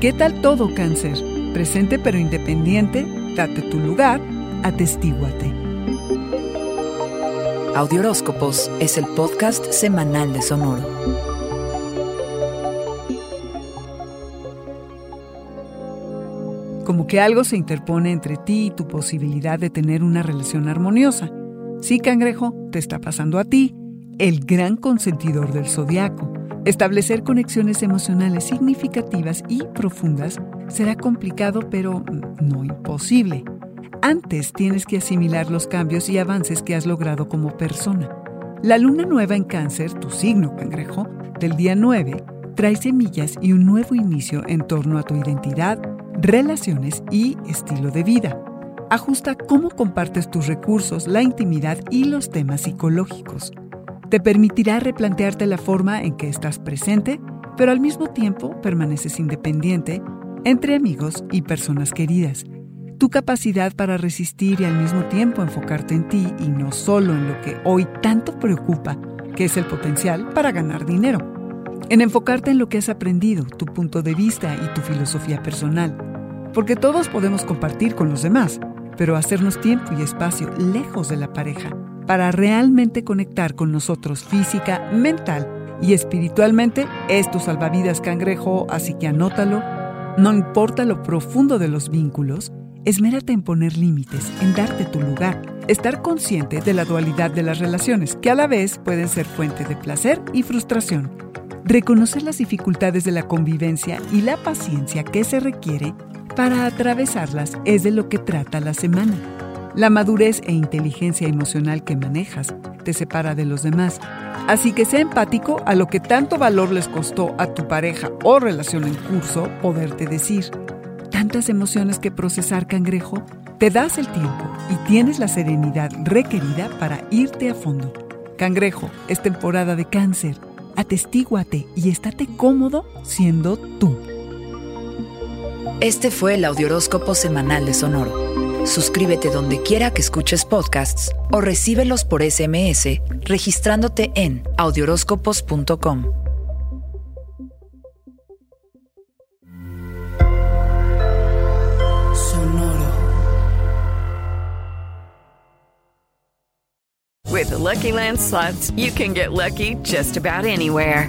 ¿Qué tal todo cáncer? Presente pero independiente, date tu lugar, atestíguate. Audioróscopos es el podcast semanal de Sonoro. Como que algo se interpone entre ti y tu posibilidad de tener una relación armoniosa. Sí, cangrejo, te está pasando a ti, el gran consentidor del zodiaco. Establecer conexiones emocionales significativas y profundas será complicado, pero no imposible. Antes tienes que asimilar los cambios y avances que has logrado como persona. La luna nueva en cáncer, tu signo cangrejo, del día 9, trae semillas y un nuevo inicio en torno a tu identidad, relaciones y estilo de vida. Ajusta cómo compartes tus recursos, la intimidad y los temas psicológicos. Te permitirá replantearte la forma en que estás presente, pero al mismo tiempo permaneces independiente entre amigos y personas queridas. Tu capacidad para resistir y al mismo tiempo enfocarte en ti y no solo en lo que hoy tanto preocupa, que es el potencial para ganar dinero. En enfocarte en lo que has aprendido, tu punto de vista y tu filosofía personal. Porque todos podemos compartir con los demás, pero hacernos tiempo y espacio lejos de la pareja para realmente conectar con nosotros física, mental y espiritualmente es tu salvavidas cangrejo, así que anótalo. No importa lo profundo de los vínculos, esmérate en poner límites, en darte tu lugar, estar consciente de la dualidad de las relaciones, que a la vez pueden ser fuente de placer y frustración. Reconocer las dificultades de la convivencia y la paciencia que se requiere para atravesarlas es de lo que trata la semana. La madurez e inteligencia emocional que manejas te separa de los demás. Así que sea empático a lo que tanto valor les costó a tu pareja o relación en curso poderte decir. Tantas emociones que procesar, cangrejo, te das el tiempo y tienes la serenidad requerida para irte a fondo. Cangrejo, es temporada de cáncer. Atestíguate y estate cómodo siendo tú. Este fue el Audioróscopo Semanal de Sonoro. Suscríbete donde quiera que escuches podcasts o recíbelos por SMS registrándote en audioróscopos.com. Sonoro. With the Lucky Land slots, you can get lucky just about anywhere.